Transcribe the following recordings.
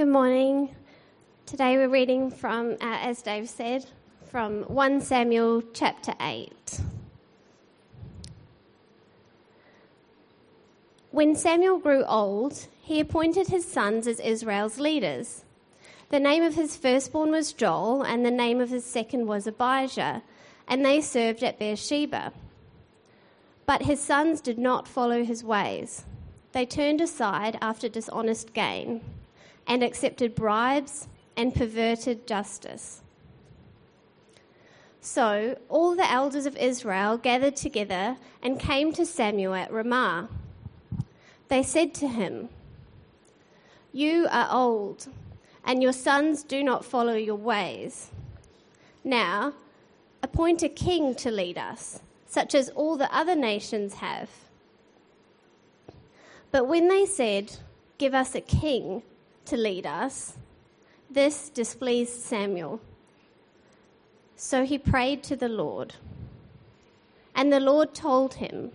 Good morning. Today we're reading from, uh, as Dave said, from 1 Samuel chapter 8. When Samuel grew old, he appointed his sons as Israel's leaders. The name of his firstborn was Joel, and the name of his second was Abijah, and they served at Beersheba. But his sons did not follow his ways. They turned aside after dishonest gain and accepted bribes and perverted justice. So all the elders of Israel gathered together and came to Samuel at Ramah. They said to him, You are old, and your sons do not follow your ways. Now, appoint a king to lead us, such as all the other nations have. But when they said, Give us a king to lead us, this displeased Samuel. So he prayed to the Lord. And the Lord told him,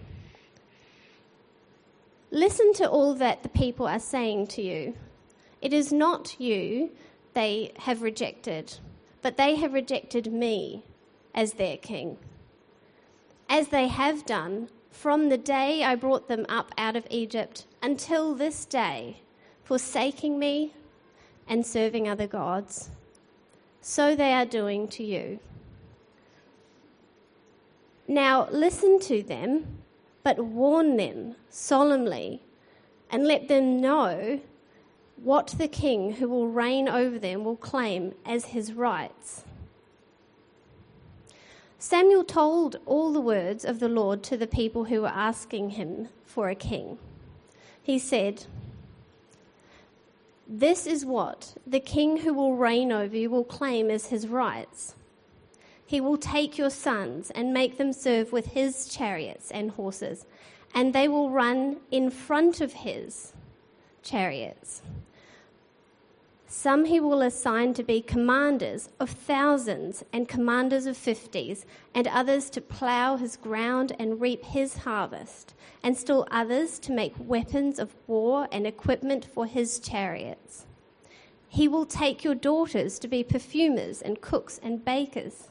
Listen to all that the people are saying to you. It is not you they have rejected, but they have rejected me as their king. As they have done from the day I brought them up out of Egypt until this day, forsaking me and serving other gods. So they are doing to you. Now listen to them, but warn them solemnly, and let them know what the king who will reign over them will claim as his rights. Samuel told all the words of the Lord to the people who were asking him for a king. He said, This is what the king who will reign over you will claim as his rights. He will take your sons and make them serve with his chariots and horses, and they will run in front of his chariots. Some he will assign to be commanders of thousands and commanders of fifties, and others to plough his ground and reap his harvest, and still others to make weapons of war and equipment for his chariots. He will take your daughters to be perfumers and cooks and bakers.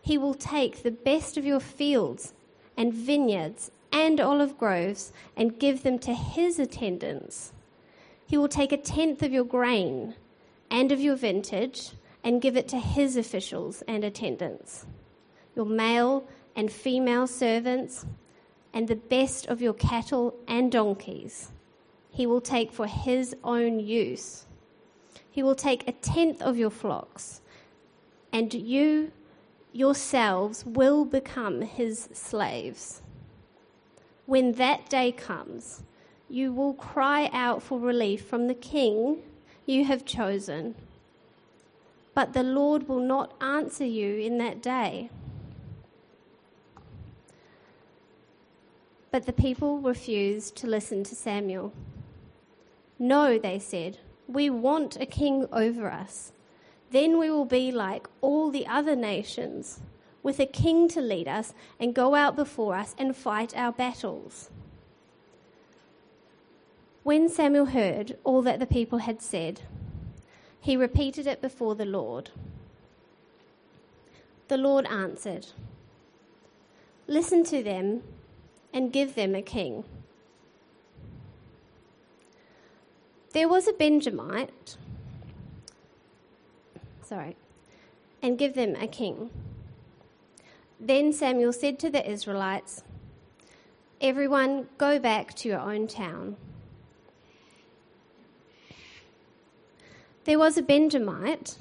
He will take the best of your fields and vineyards and olive groves and give them to his attendants. He will take a tenth of your grain and of your vintage and give it to his officials and attendants, your male and female servants, and the best of your cattle and donkeys. He will take for his own use. He will take a tenth of your flocks, and you yourselves will become his slaves. When that day comes, you will cry out for relief from the king you have chosen. But the Lord will not answer you in that day. But the people refused to listen to Samuel. No, they said, we want a king over us. Then we will be like all the other nations, with a king to lead us and go out before us and fight our battles. When Samuel heard all that the people had said, he repeated it before the Lord. The Lord answered, Listen to them and give them a king. There was a Benjamite, sorry, and give them a king. Then Samuel said to the Israelites, Everyone go back to your own town. There was a Benjamite,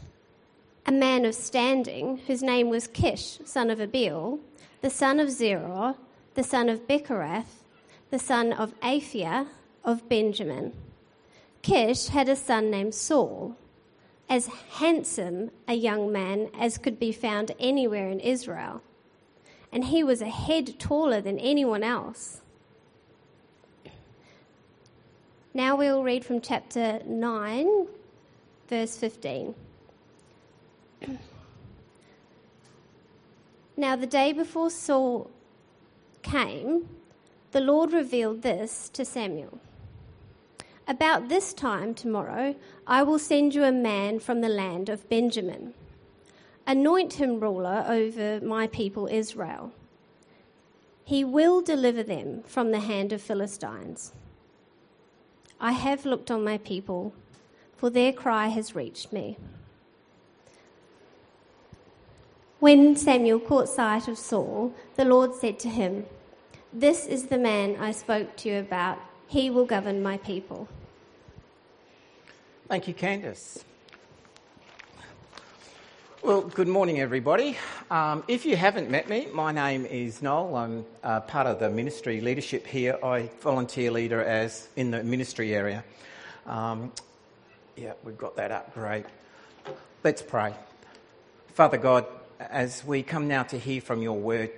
a man of standing, whose name was Kish, son of Abiel, the son of Zerah, the son of Becorath, the son of Aphiah of Benjamin. Kish had a son named Saul, as handsome a young man as could be found anywhere in Israel, and he was a head taller than anyone else. Now we'll read from chapter 9, verse 15. Now, the day before Saul came, the Lord revealed this to Samuel About this time tomorrow, I will send you a man from the land of Benjamin. Anoint him ruler over my people Israel. He will deliver them from the hand of Philistines. I have looked on my people, for their cry has reached me. When Samuel caught sight of Saul, the Lord said to him, This is the man I spoke to you about. He will govern my people. Thank you, Candice. Well, good morning, everybody. Um, if you haven't met me, my name is Noel. I'm uh, part of the ministry leadership here. I volunteer leader as in the ministry area. Um, yeah, we've got that up. Great. Let's pray. Father God, as we come now to hear from your word,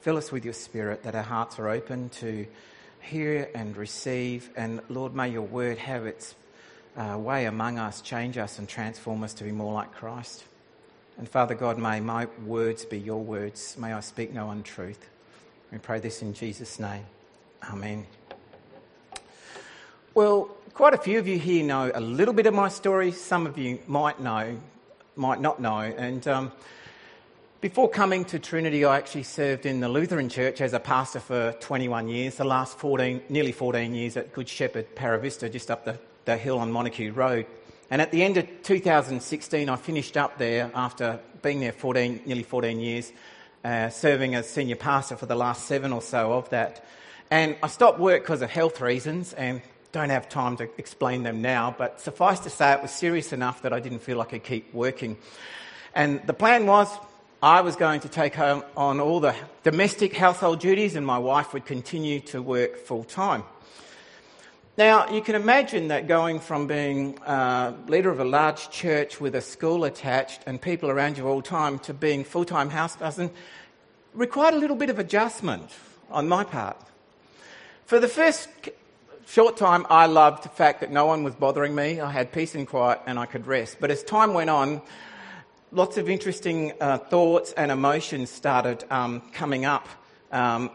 fill us with your spirit that our hearts are open to hear and receive. And Lord, may your word have its uh, way among us, change us and transform us to be more like Christ. And Father God, may my words be your words. May I speak no untruth. We pray this in Jesus' name. Amen. Well, quite a few of you here know a little bit of my story. Some of you might know might not know. And um, before coming to Trinity, I actually served in the Lutheran Church as a pastor for 21 years, the last 14, nearly 14 years at Good Shepherd Paravista, just up the, the hill on Montague Road. And at the end of 2016, I finished up there after being there 14, nearly 14 years, uh, serving as senior pastor for the last seven or so of that. And I stopped work because of health reasons, and don't have time to explain them now, but suffice to say it was serious enough that I didn't feel I could keep working. And the plan was I was going to take on all the domestic household duties and my wife would continue to work full time. Now, you can imagine that going from being uh, leader of a large church with a school attached and people around you all the time to being full time house husband required a little bit of adjustment on my part. For the first short time, I loved the fact that no one was bothering me. I had peace and quiet and I could rest. But as time went on, lots of interesting uh, thoughts and emotions started um, coming up. Um,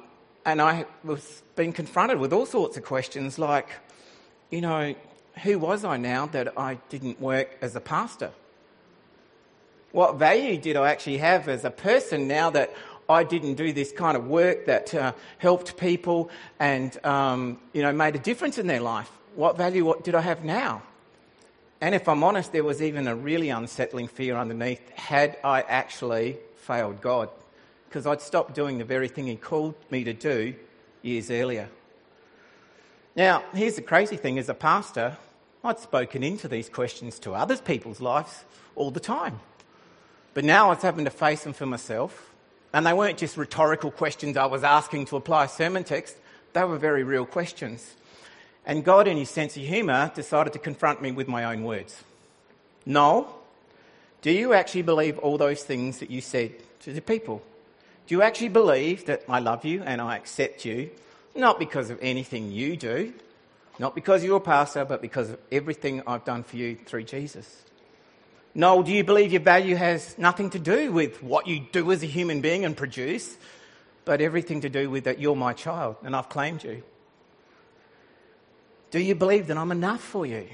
and I was being confronted with all sorts of questions like, you know, who was I now that I didn't work as a pastor? What value did I actually have as a person now that I didn't do this kind of work that uh, helped people and um, you know made a difference in their life. What value what did I have now? And if I'm honest, there was even a really unsettling fear underneath. Had I actually failed God? Because I'd stopped doing the very thing He called me to do years earlier. Now, here's the crazy thing as a pastor, I'd spoken into these questions to other people's lives all the time. But now I was having to face them for myself and they weren't just rhetorical questions I was asking to apply a sermon text, they were very real questions. And God, in his sense of humour, decided to confront me with my own words. Noel, do you actually believe all those things that you said to the people? Do you actually believe that I love you and I accept you, not because of anything you do, not because you're a pastor, but because of everything I've done for you through Jesus? Noel, do you believe your value has nothing to do with what you do as a human being and produce, but everything to do with that you're my child and I've claimed you? Do you believe that I'm enough for you?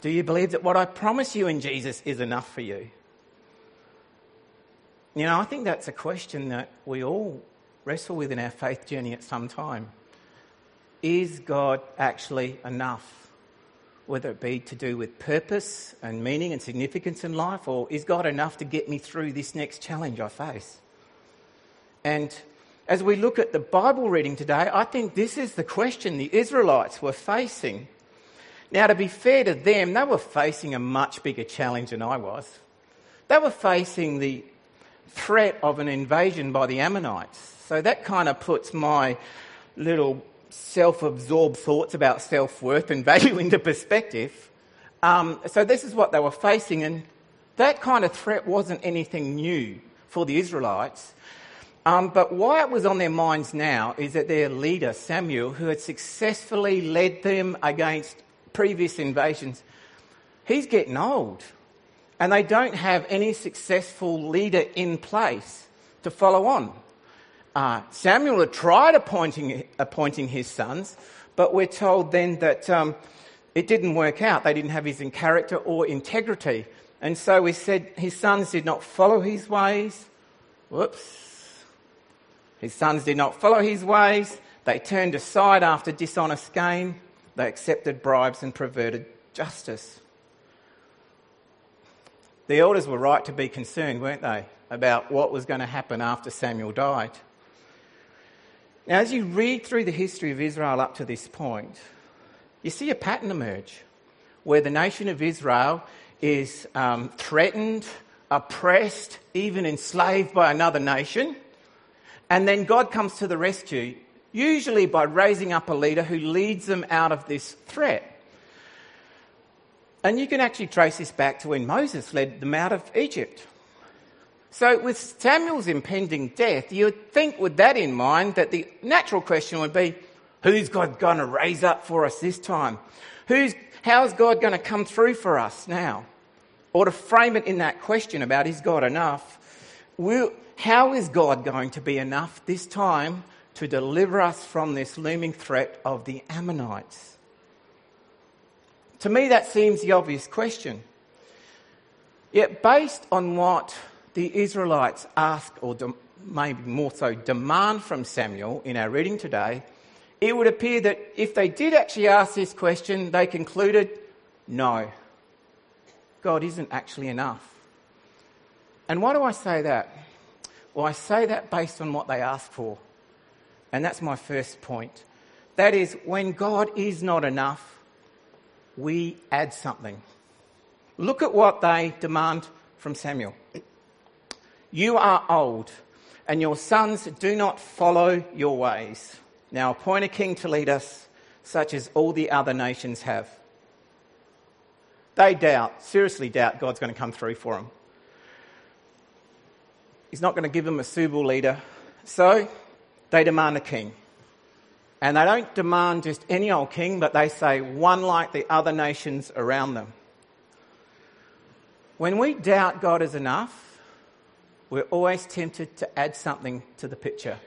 Do you believe that what I promise you in Jesus is enough for you? You know, I think that's a question that we all wrestle with in our faith journey at some time. Is God actually enough? Whether it be to do with purpose and meaning and significance in life, or is God enough to get me through this next challenge I face? And as we look at the Bible reading today, I think this is the question the Israelites were facing. Now, to be fair to them, they were facing a much bigger challenge than I was. They were facing the threat of an invasion by the Ammonites. So that kind of puts my little self absorbed thoughts about self worth and value into perspective. Um, so, this is what they were facing, and that kind of threat wasn't anything new for the Israelites. Um, but why it was on their minds now is that their leader, Samuel, who had successfully led them against previous invasions, he's getting old. And they don't have any successful leader in place to follow on. Uh, Samuel had tried appointing, appointing his sons, But we're told then that um, it didn't work out. They didn't have his in character or integrity. And so we said his sons did not follow his ways. Whoops. His sons did not follow his ways. They turned aside after dishonest gain. They accepted bribes and perverted justice. The elders were right to be concerned, weren't they, about what was going to happen after Samuel died. Now, as you read through the history of Israel up to this point, you see a pattern emerge where the nation of Israel is um, threatened, oppressed, even enslaved by another nation. And then God comes to the rescue, usually by raising up a leader who leads them out of this threat. And you can actually trace this back to when Moses led them out of Egypt. So, with Samuel's impending death, you'd think, with that in mind, that the natural question would be who's God going to raise up for us this time? Who's, how's God going to come through for us now? Or to frame it in that question about is God enough? Will, how is God going to be enough this time to deliver us from this looming threat of the Ammonites? To me, that seems the obvious question. Yet, based on what the Israelites ask, or de- maybe more so demand from Samuel in our reading today, it would appear that if they did actually ask this question, they concluded, no, God isn't actually enough. And why do I say that? Well, I say that based on what they ask for. And that's my first point. That is, when God is not enough, we add something. Look at what they demand from Samuel. You are old, and your sons do not follow your ways. Now appoint a king to lead us, such as all the other nations have. They doubt, seriously doubt, God's going to come through for them. He's not going to give them a suitable leader. So they demand a king. And they don't demand just any old king, but they say one like the other nations around them. When we doubt God is enough, we're always tempted to add something to the picture.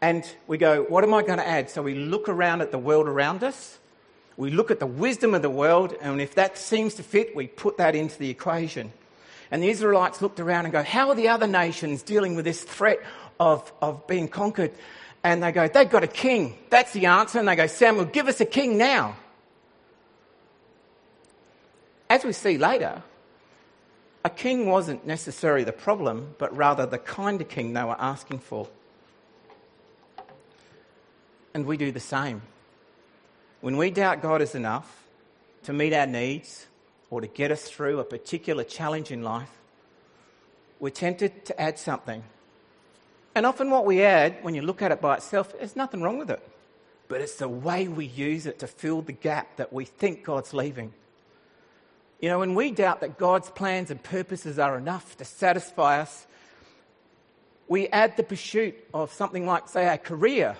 And we go, what am I going to add? So we look around at the world around us, we look at the wisdom of the world, and if that seems to fit, we put that into the equation. And the Israelites looked around and go, how are the other nations dealing with this threat of, of being conquered? And they go, they've got a king. That's the answer. And they go, Samuel, give us a king now. As we see later, a king wasn't necessarily the problem, but rather the kind of king they were asking for. And we do the same. When we doubt God is enough to meet our needs or to get us through a particular challenge in life, we're tempted to add something. And often, what we add, when you look at it by itself, there's nothing wrong with it. But it's the way we use it to fill the gap that we think God's leaving. You know, when we doubt that God's plans and purposes are enough to satisfy us, we add the pursuit of something like, say, a career,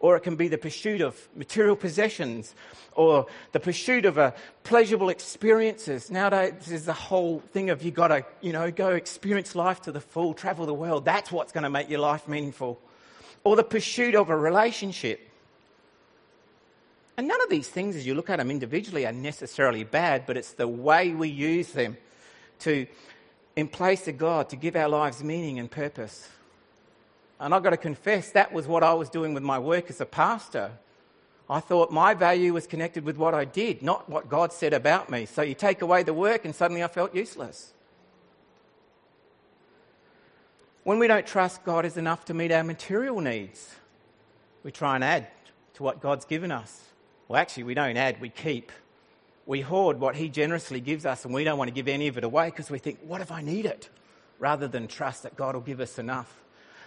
or it can be the pursuit of material possessions, or the pursuit of a pleasurable experiences. Nowadays, there's the whole thing of you got to, you know, go experience life to the full, travel the world. That's what's going to make your life meaningful. Or the pursuit of a relationship. And none of these things, as you look at them individually, are necessarily bad, but it's the way we use them to, in place of God, to give our lives meaning and purpose. And I've got to confess, that was what I was doing with my work as a pastor. I thought my value was connected with what I did, not what God said about me. So you take away the work, and suddenly I felt useless. When we don't trust God is enough to meet our material needs, we try and add to what God's given us. Well, actually, we don't add, we keep. We hoard what He generously gives us, and we don't want to give any of it away because we think, what if I need it? Rather than trust that God will give us enough.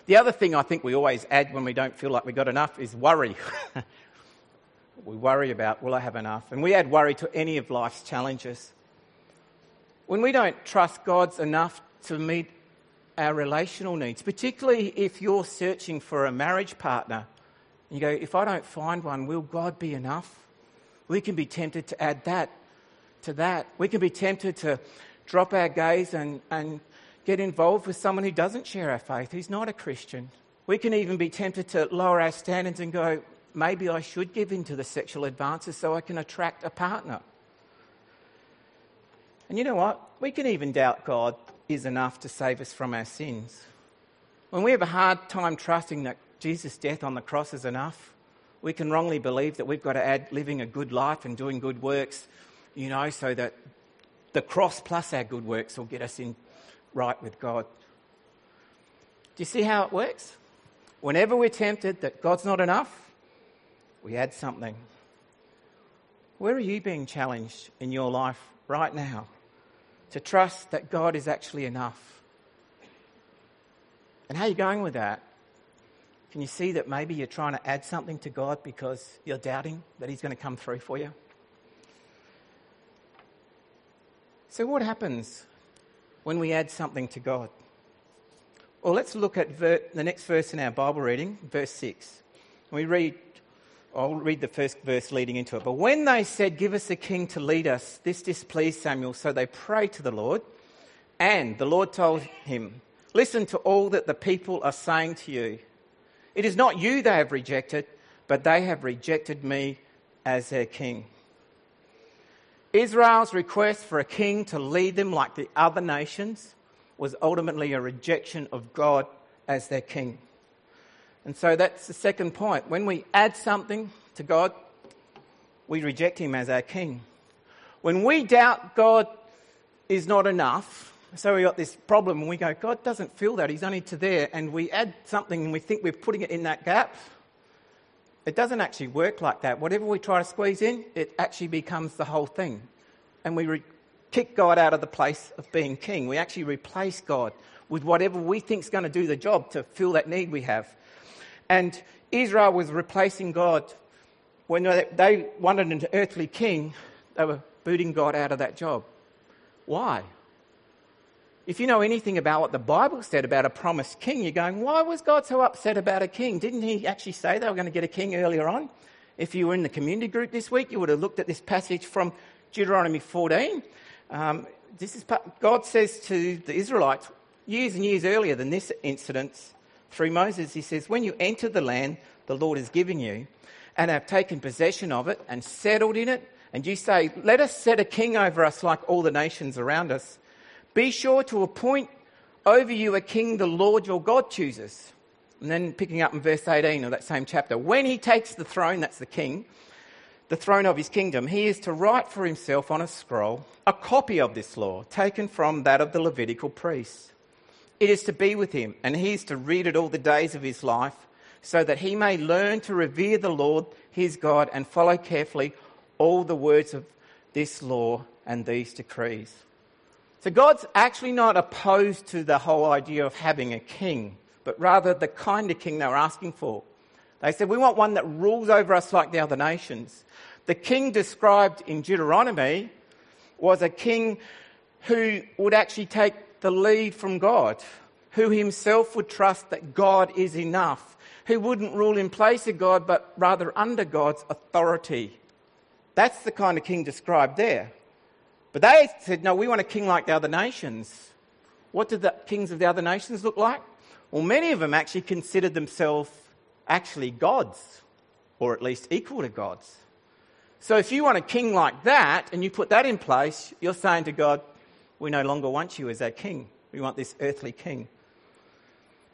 The other thing I think we always add when we don't feel like we've got enough is worry. we worry about, will I have enough? And we add worry to any of life's challenges. When we don't trust God's enough to meet our relational needs, particularly if you're searching for a marriage partner you go, if I don't find one, will God be enough? We can be tempted to add that to that. We can be tempted to drop our gaze and, and get involved with someone who doesn't share our faith, who's not a Christian. We can even be tempted to lower our standards and go, maybe I should give in to the sexual advances so I can attract a partner. And you know what? We can even doubt God is enough to save us from our sins. When we have a hard time trusting that Jesus' death on the cross is enough, we can wrongly believe that we've got to add living a good life and doing good works, you know, so that the cross plus our good works will get us in right with God. Do you see how it works? Whenever we're tempted that God's not enough, we add something. Where are you being challenged in your life right now to trust that God is actually enough? And how are you going with that? Can you see that maybe you're trying to add something to God because you're doubting that He's going to come through for you? So, what happens when we add something to God? Well, let's look at ver- the next verse in our Bible reading, verse 6. We read, I'll read the first verse leading into it. But when they said, Give us a king to lead us, this displeased Samuel. So they prayed to the Lord. And the Lord told him, Listen to all that the people are saying to you. It is not you they have rejected, but they have rejected me as their king. Israel's request for a king to lead them like the other nations was ultimately a rejection of God as their king. And so that's the second point. When we add something to God, we reject him as our king. When we doubt God is not enough, so we got this problem and we go, God doesn't feel that, He's only to there, and we add something and we think we're putting it in that gap. It doesn't actually work like that. Whatever we try to squeeze in, it actually becomes the whole thing. And we re- kick God out of the place of being king. We actually replace God with whatever we think is going to do the job to fill that need we have. And Israel was replacing God. When they wanted an earthly king, they were booting God out of that job. Why? If you know anything about what the Bible said about a promised king, you're going, why was God so upset about a king? Didn't he actually say they were going to get a king earlier on? If you were in the community group this week, you would have looked at this passage from Deuteronomy 14. Um, this is God says to the Israelites years and years earlier than this incident through Moses. He says, "When you enter the land the Lord has given you, and have taken possession of it and settled in it, and you say, Let us set a king over us like all the nations around us, be sure to appoint over you a king the Lord your God chooses. And then picking up in verse 18 of that same chapter, when he takes the throne, that's the king, the throne of his kingdom, he is to write for himself on a scroll a copy of this law, taken from that of the Levitical priests. It is to be with him, and he is to read it all the days of his life, so that he may learn to revere the Lord his God and follow carefully all the words of this law and these decrees. So God's actually not opposed to the whole idea of having a king, but rather the kind of king they were asking for. They said, We want one that rules over us like the other nations. The king described in Deuteronomy was a king who would actually take the lead from God, who himself would trust that God is enough, who wouldn't rule in place of God, but rather under God's authority. That's the kind of king described there. But they said, no, we want a king like the other nations. What did the kings of the other nations look like? Well, many of them actually considered themselves actually gods, or at least equal to gods. So if you want a king like that and you put that in place, you're saying to God, we no longer want you as our king. We want this earthly king.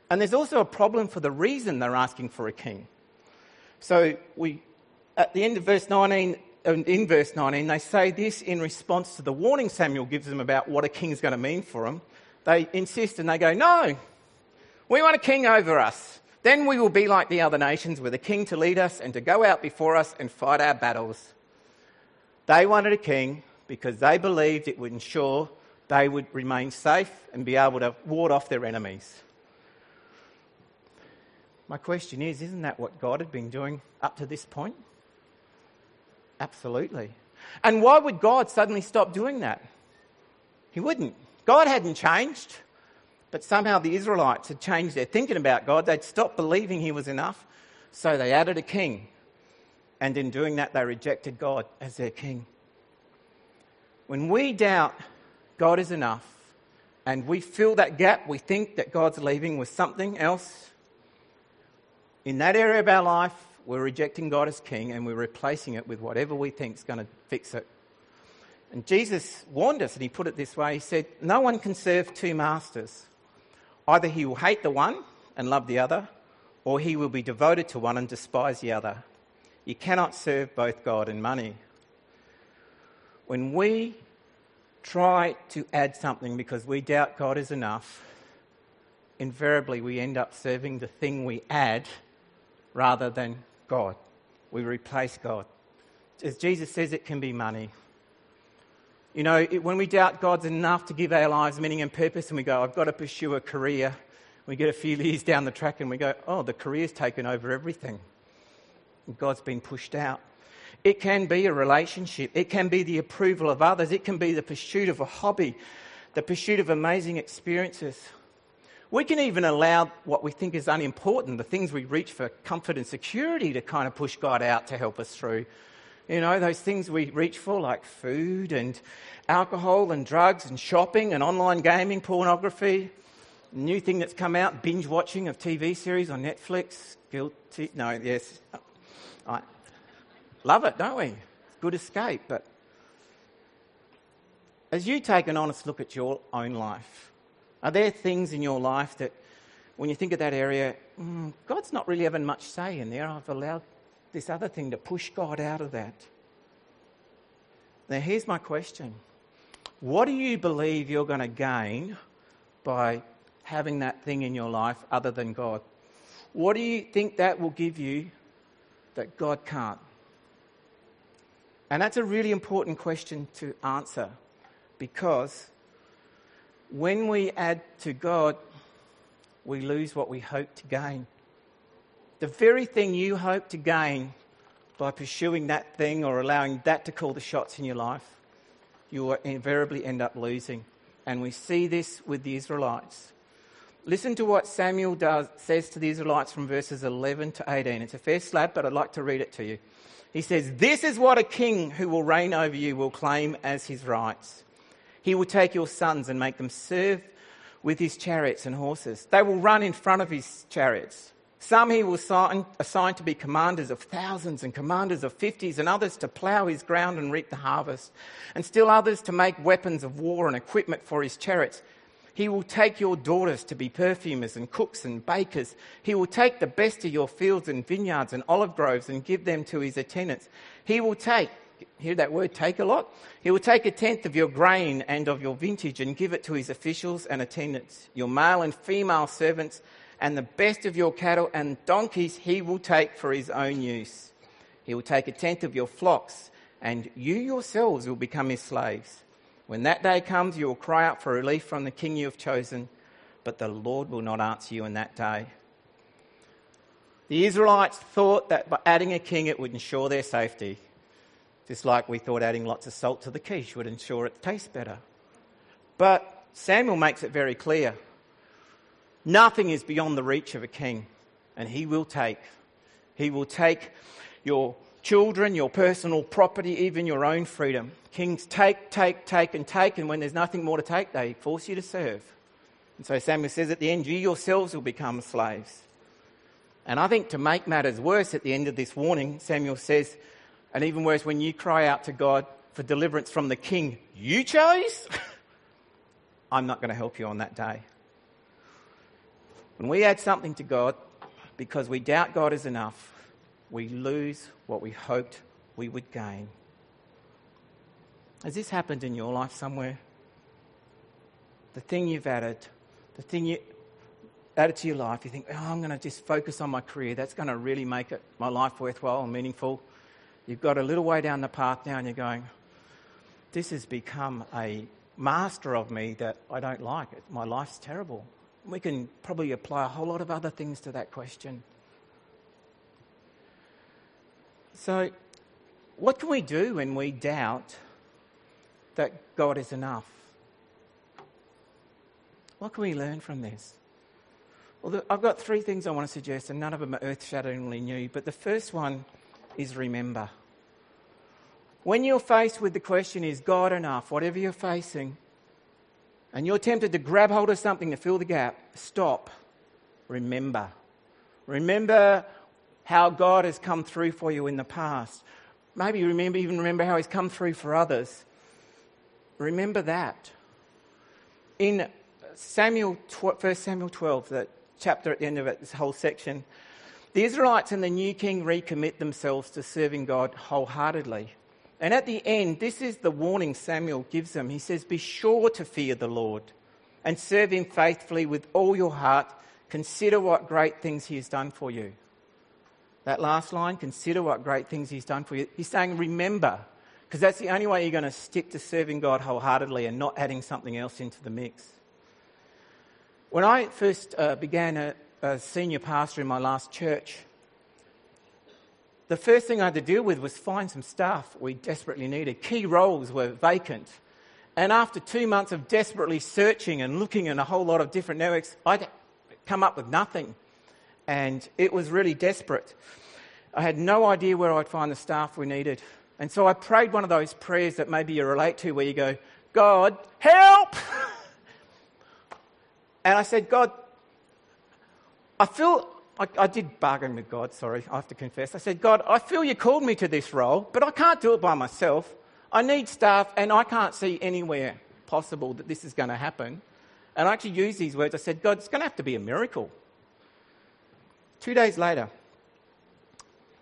And there's also a problem for the reason they're asking for a king. So we, at the end of verse 19, in verse 19, they say this in response to the warning Samuel gives them about what a king is going to mean for them. They insist and they go, No, we want a king over us. Then we will be like the other nations with a king to lead us and to go out before us and fight our battles. They wanted a king because they believed it would ensure they would remain safe and be able to ward off their enemies. My question is, isn't that what God had been doing up to this point? Absolutely. And why would God suddenly stop doing that? He wouldn't. God hadn't changed, but somehow the Israelites had changed their thinking about God. They'd stopped believing He was enough, so they added a king. And in doing that, they rejected God as their king. When we doubt God is enough and we fill that gap, we think that God's leaving with something else, in that area of our life, We're rejecting God as king and we're replacing it with whatever we think is going to fix it. And Jesus warned us, and he put it this way He said, No one can serve two masters. Either he will hate the one and love the other, or he will be devoted to one and despise the other. You cannot serve both God and money. When we try to add something because we doubt God is enough, invariably we end up serving the thing we add rather than God. We replace God. As Jesus says, it can be money. You know, it, when we doubt God's enough to give our lives meaning and purpose, and we go, I've got to pursue a career, we get a few years down the track and we go, oh, the career's taken over everything. God's been pushed out. It can be a relationship, it can be the approval of others, it can be the pursuit of a hobby, the pursuit of amazing experiences. We can even allow what we think is unimportant, the things we reach for comfort and security, to kind of push God out to help us through. You know, those things we reach for, like food and alcohol and drugs and shopping and online gaming, pornography. New thing that's come out, binge watching of TV series on Netflix. Guilty. No, yes. I love it, don't we? Good escape. But as you take an honest look at your own life, are there things in your life that, when you think of that area, mm, God's not really having much say in there? I've allowed this other thing to push God out of that. Now, here's my question What do you believe you're going to gain by having that thing in your life other than God? What do you think that will give you that God can't? And that's a really important question to answer because when we add to God, we lose what we hope to gain. The very thing you hope to gain by pursuing that thing or allowing that to call the shots in your life, you will invariably end up losing. And we see this with the Israelites. Listen to what Samuel does, says to the Israelites from verses 11 to 18. It's a fair slab, but I'd like to read it to you. He says, This is what a king who will reign over you will claim as his rights. He will take your sons and make them serve with his chariots and horses. They will run in front of his chariots. Some he will assign, assign to be commanders of thousands and commanders of fifties, and others to plough his ground and reap the harvest, and still others to make weapons of war and equipment for his chariots. He will take your daughters to be perfumers and cooks and bakers. He will take the best of your fields and vineyards and olive groves and give them to his attendants. He will take, hear that word take a lot? He will take a tenth of your grain and of your vintage and give it to his officials and attendants, your male and female servants and the best of your cattle and donkeys he will take for his own use. He will take a tenth of your flocks, and you yourselves will become his slaves. When that day comes, you will cry out for relief from the king you have chosen, but the Lord will not answer you in that day. The Israelites thought that by adding a king it would ensure their safety, just like we thought adding lots of salt to the quiche would ensure it tastes better. But Samuel makes it very clear Nothing is beyond the reach of a king, and he will take. He will take your children, your personal property, even your own freedom. Kings take, take, take, and take, and when there's nothing more to take, they force you to serve. And so Samuel says at the end, You yourselves will become slaves. And I think to make matters worse, at the end of this warning, Samuel says, and even worse, when you cry out to God for deliverance from the king you chose, I'm not going to help you on that day. When we add something to God because we doubt God is enough, we lose what we hoped we would gain. Has this happened in your life somewhere? The thing you've added, the thing you added to your life, you think, oh, I'm going to just focus on my career. That's going to really make it my life worthwhile and meaningful. You've got a little way down the path now and you're going, this has become a master of me that I don't like. My life's terrible. We can probably apply a whole lot of other things to that question. So, what can we do when we doubt that God is enough? What can we learn from this? Well, I've got three things I want to suggest, and none of them are earth shatteringly new. But the first one is remember. When you're faced with the question, is God enough? Whatever you're facing, and you're tempted to grab hold of something to fill the gap, stop. Remember. Remember how God has come through for you in the past. Maybe remember, even remember how He's come through for others. Remember that. In Samuel, 1 Samuel 12, that chapter at the end of it, this whole section, the Israelites and the new king recommit themselves to serving God wholeheartedly. And at the end, this is the warning Samuel gives them. He says, Be sure to fear the Lord and serve him faithfully with all your heart. Consider what great things he has done for you. That last line, consider what great things he's done for you. He's saying, Remember, because that's the only way you're going to stick to serving God wholeheartedly and not adding something else into the mix. When I first uh, began a, a senior pastor in my last church, the first thing I had to deal with was find some staff we desperately needed. Key roles were vacant. And after two months of desperately searching and looking in a whole lot of different networks, I'd come up with nothing. And it was really desperate. I had no idea where I'd find the staff we needed. And so I prayed one of those prayers that maybe you relate to where you go, God, help! and I said, God, I feel, I, I, did bargain with God, sorry, I have to confess. I said, God, I feel you called me to this role, but I can't do it by myself. I need staff, and I can't see anywhere possible that this is going to happen. And I actually used these words. I said, God, it's going to have to be a miracle. Two days later,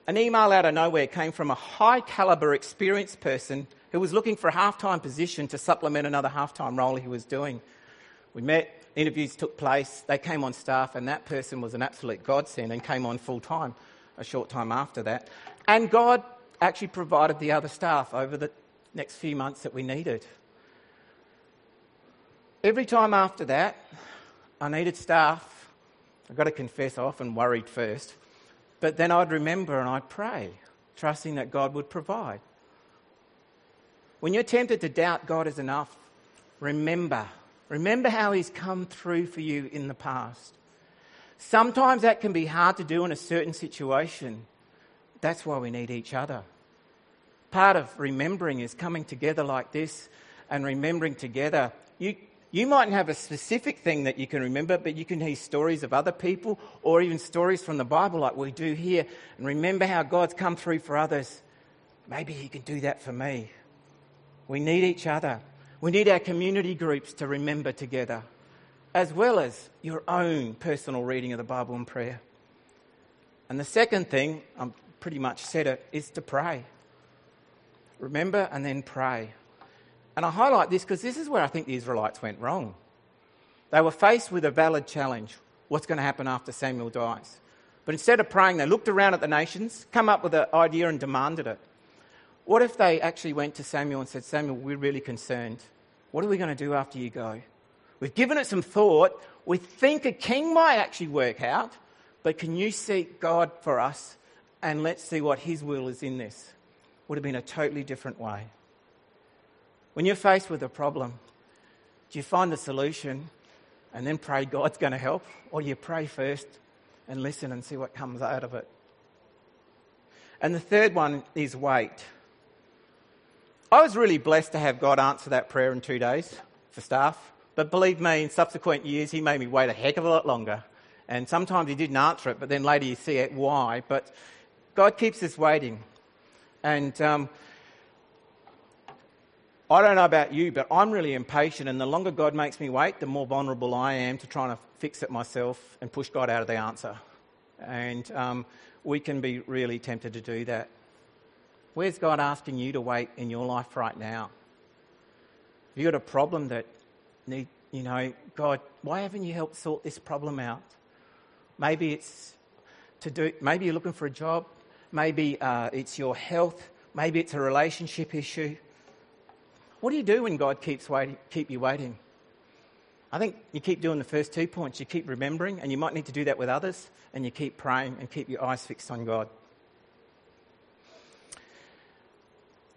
an email out of nowhere came from a high caliber, experienced person who was looking for a half time position to supplement another half time role he was doing. We met, interviews took place, they came on staff, and that person was an absolute godsend and came on full time a short time after that. And God actually provided the other staff over the next few months that we needed. Every time after that, I needed staff. I've got to confess, I often worried first. But then I'd remember and I'd pray, trusting that God would provide. When you're tempted to doubt God is enough, remember. Remember how He's come through for you in the past. Sometimes that can be hard to do in a certain situation. That's why we need each other. Part of remembering is coming together like this and remembering together. You, you mightn't have a specific thing that you can remember, but you can hear stories of other people or even stories from the Bible like we do here and remember how God's come through for others. Maybe He can do that for me. We need each other. We need our community groups to remember together, as well as your own personal reading of the Bible and prayer. And the second thing, I pretty much said it, is to pray. Remember and then pray. And I highlight this because this is where I think the Israelites went wrong. They were faced with a valid challenge what's going to happen after Samuel dies? But instead of praying, they looked around at the nations, come up with an idea, and demanded it. What if they actually went to Samuel and said, Samuel, we're really concerned. What are we going to do after you go? We've given it some thought. We think a king might actually work out, but can you seek God for us and let's see what his will is in this? Would have been a totally different way. When you're faced with a problem, do you find the solution and then pray God's going to help? Or do you pray first and listen and see what comes out of it? And the third one is wait. I was really blessed to have God answer that prayer in two days for staff. But believe me, in subsequent years, He made me wait a heck of a lot longer. And sometimes He didn't answer it, but then later you see it why. But God keeps us waiting. And um, I don't know about you, but I'm really impatient, and the longer God makes me wait, the more vulnerable I am to trying to fix it myself and push God out of the answer. And um, we can be really tempted to do that. Where's God asking you to wait in your life right now? Have you got a problem that need, you know, God, why haven't you helped sort this problem out? Maybe it's to do, maybe you're looking for a job, maybe uh, it's your health, maybe it's a relationship issue. What do you do when God keeps waiting, keep you waiting? I think you keep doing the first two points. You keep remembering, and you might need to do that with others, and you keep praying and keep your eyes fixed on God.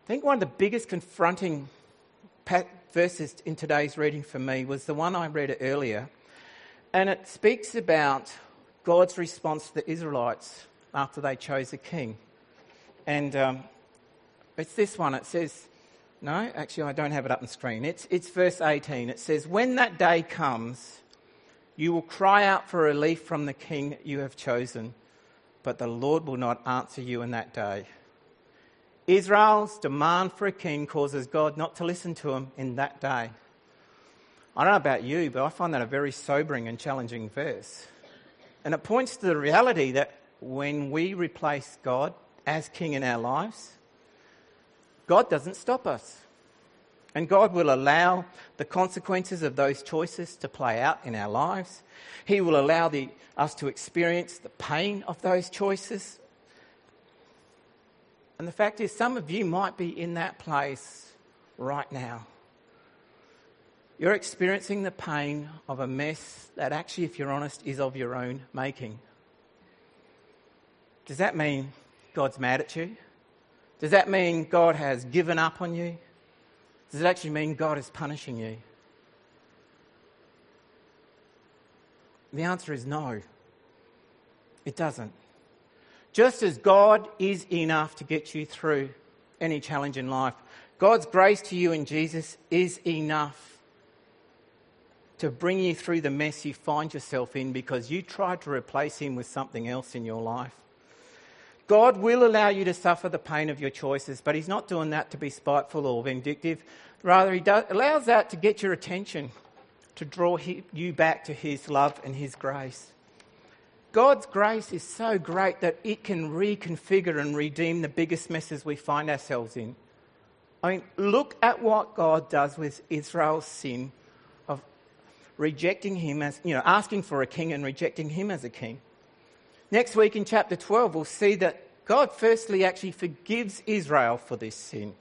I think one of the biggest confronting verses in today's reading for me was the one I read earlier, and it speaks about God's response to the Israelites after they chose a king. And um, it's this one. It says, no, actually, I don't have it up on screen. It's, it's verse 18. It says, When that day comes, you will cry out for relief from the king you have chosen, but the Lord will not answer you in that day. Israel's demand for a king causes God not to listen to him in that day. I don't know about you, but I find that a very sobering and challenging verse. And it points to the reality that when we replace God as king in our lives, God doesn't stop us. And God will allow the consequences of those choices to play out in our lives. He will allow the, us to experience the pain of those choices. And the fact is, some of you might be in that place right now. You're experiencing the pain of a mess that actually, if you're honest, is of your own making. Does that mean God's mad at you? Does that mean God has given up on you? Does it actually mean God is punishing you? The answer is no. It doesn't. Just as God is enough to get you through any challenge in life, God's grace to you in Jesus is enough to bring you through the mess you find yourself in because you tried to replace him with something else in your life. God will allow you to suffer the pain of your choices, but he's not doing that to be spiteful or vindictive. Rather, he does, allows that to get your attention, to draw you back to his love and his grace. God's grace is so great that it can reconfigure and redeem the biggest messes we find ourselves in. I mean, look at what God does with Israel's sin of rejecting him as, you know, asking for a king and rejecting him as a king. Next week in chapter 12, we'll see that God firstly actually forgives Israel for this sin.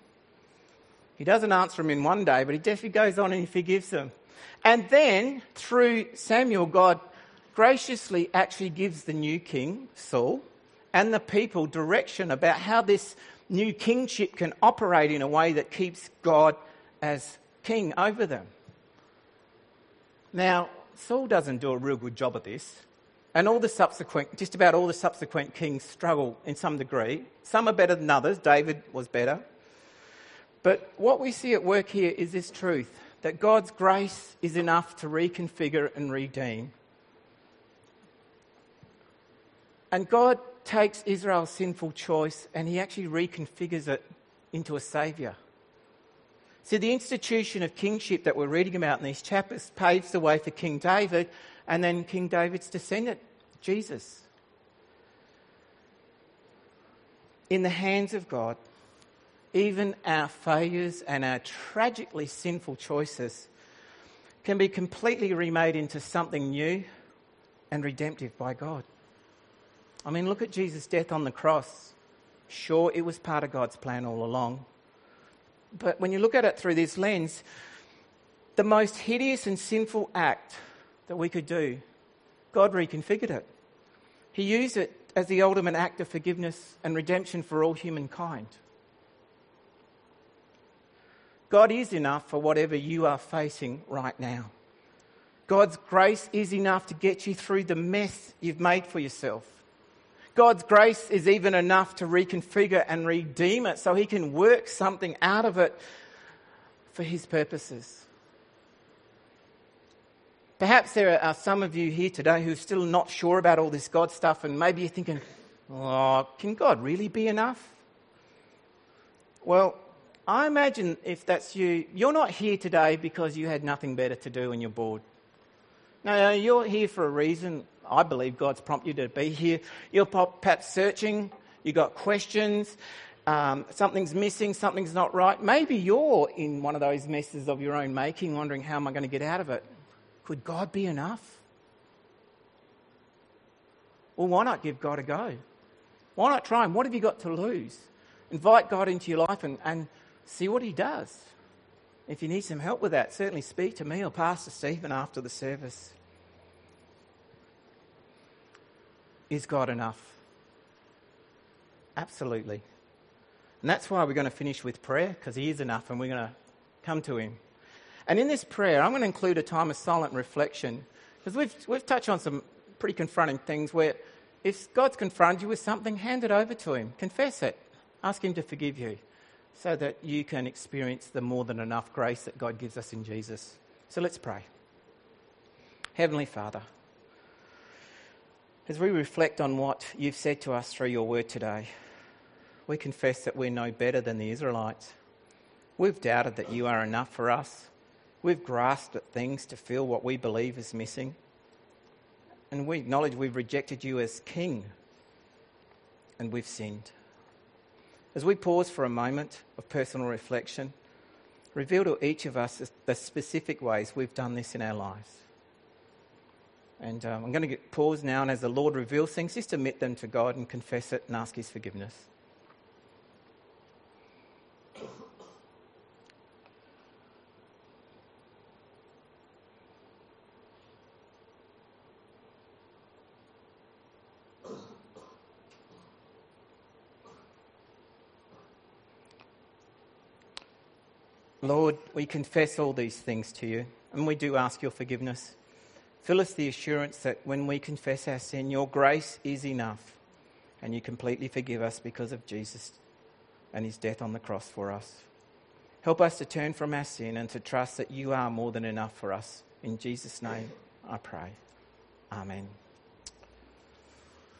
He doesn't answer them in one day, but he definitely goes on and he forgives them. And then, through Samuel, God graciously actually gives the new king, Saul, and the people direction about how this new kingship can operate in a way that keeps God as king over them. Now, Saul doesn't do a real good job of this. And all the subsequent, just about all the subsequent kings struggle in some degree. Some are better than others. David was better. But what we see at work here is this truth that God's grace is enough to reconfigure and redeem. And God takes Israel's sinful choice and he actually reconfigures it into a saviour. See, the institution of kingship that we're reading about in these chapters paves the way for King David and then King David's descendant, Jesus. In the hands of God, even our failures and our tragically sinful choices can be completely remade into something new and redemptive by God. I mean, look at Jesus' death on the cross. Sure, it was part of God's plan all along. But when you look at it through this lens, the most hideous and sinful act that we could do, God reconfigured it. He used it as the ultimate act of forgiveness and redemption for all humankind. God is enough for whatever you are facing right now. God's grace is enough to get you through the mess you've made for yourself. God's grace is even enough to reconfigure and redeem it so he can work something out of it for his purposes. Perhaps there are some of you here today who are still not sure about all this God stuff, and maybe you're thinking, oh, can God really be enough? Well, I imagine if that's you, you're not here today because you had nothing better to do and you're bored. No, you're here for a reason. I believe God's prompted you to be here. You're perhaps searching, you've got questions, um, something's missing, something's not right. Maybe you're in one of those messes of your own making, wondering, how am I going to get out of it? Could God be enough? Well, why not give God a go? Why not try him? What have you got to lose? Invite God into your life and, and see what he does. If you need some help with that, certainly speak to me or Pastor Stephen after the service. Is God enough? Absolutely. And that's why we're going to finish with prayer, because He is enough and we're going to come to Him. And in this prayer, I'm going to include a time of silent reflection, because we've, we've touched on some pretty confronting things where if God's confronted you with something, hand it over to Him, confess it, ask Him to forgive you, so that you can experience the more than enough grace that God gives us in Jesus. So let's pray. Heavenly Father, As we reflect on what you've said to us through your word today, we confess that we're no better than the Israelites. We've doubted that you are enough for us. We've grasped at things to feel what we believe is missing. And we acknowledge we've rejected you as King and we've sinned. As we pause for a moment of personal reflection, reveal to each of us the specific ways we've done this in our lives. And um, I'm going to pause now, and as the Lord reveals things, just admit them to God and confess it and ask His forgiveness. Lord, we confess all these things to you, and we do ask your forgiveness. Fill us the assurance that when we confess our sin, your grace is enough, and you completely forgive us because of Jesus and his death on the cross for us. Help us to turn from our sin and to trust that you are more than enough for us. In Jesus' name, I pray. Amen.